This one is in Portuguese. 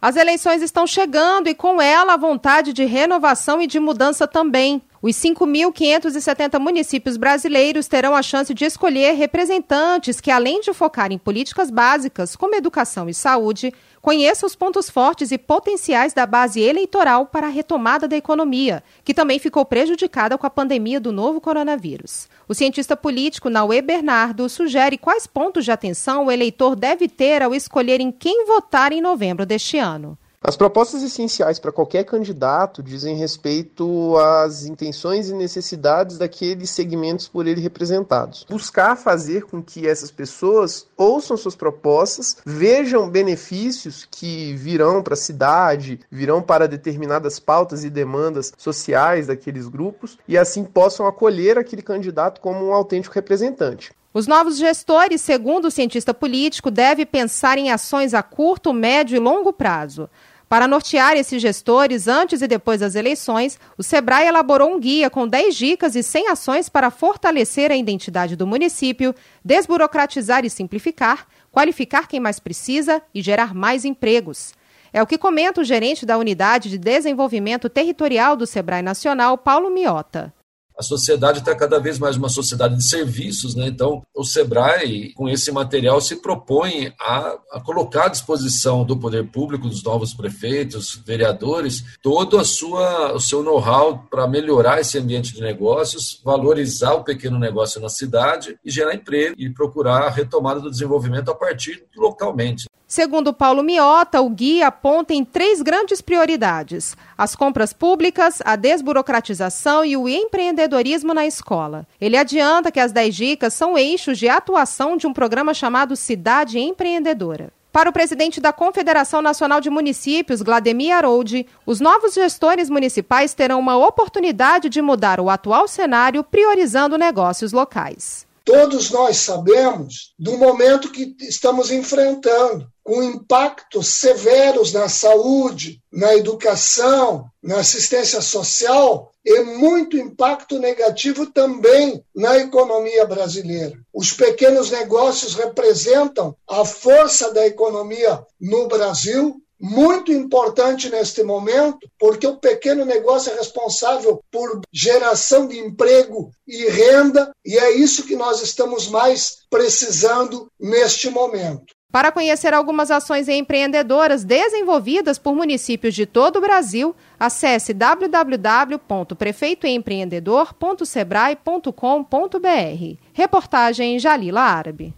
As eleições estão chegando e com ela a vontade de renovação e de mudança também. Os 5.570 municípios brasileiros terão a chance de escolher representantes que, além de focar em políticas básicas como educação e saúde, conheçam os pontos fortes e potenciais da base eleitoral para a retomada da economia, que também ficou prejudicada com a pandemia do novo coronavírus. O cientista político Naue Bernardo sugere quais pontos de atenção o eleitor deve ter ao escolher em quem votar em novembro deste ano. As propostas essenciais para qualquer candidato dizem respeito às intenções e necessidades daqueles segmentos por ele representados. Buscar fazer com que essas pessoas ouçam suas propostas, vejam benefícios que virão para a cidade, virão para determinadas pautas e demandas sociais daqueles grupos e assim possam acolher aquele candidato como um autêntico representante. Os novos gestores, segundo o cientista político, devem pensar em ações a curto, médio e longo prazo. Para nortear esses gestores antes e depois das eleições, o Sebrae elaborou um guia com 10 dicas e 100 ações para fortalecer a identidade do município, desburocratizar e simplificar, qualificar quem mais precisa e gerar mais empregos. É o que comenta o gerente da Unidade de Desenvolvimento Territorial do Sebrae Nacional, Paulo Miota a sociedade está cada vez mais uma sociedade de serviços, né? Então, o Sebrae, com esse material, se propõe a, a, colocar à disposição do poder público, dos novos prefeitos, vereadores, todo a sua, o seu know-how para melhorar esse ambiente de negócios, valorizar o pequeno negócio na cidade e gerar emprego e procurar a retomada do desenvolvimento a partir localmente. Segundo Paulo Miota, o guia aponta em três grandes prioridades: as compras públicas, a desburocratização e o empreendedorismo na escola. Ele adianta que as 10 dicas são eixos de atuação de um programa chamado Cidade Empreendedora. Para o presidente da Confederação Nacional de Municípios, Glademir Haroldi, os novos gestores municipais terão uma oportunidade de mudar o atual cenário priorizando negócios locais. Todos nós sabemos do momento que estamos enfrentando, com impactos severos na saúde, na educação, na assistência social e muito impacto negativo também na economia brasileira. Os pequenos negócios representam a força da economia no Brasil muito importante neste momento, porque o pequeno negócio é responsável por geração de emprego e renda, e é isso que nós estamos mais precisando neste momento. Para conhecer algumas ações empreendedoras desenvolvidas por municípios de todo o Brasil, acesse www.prefeitoempreendedor.sebrae.com.br. Reportagem Jalila Árabe.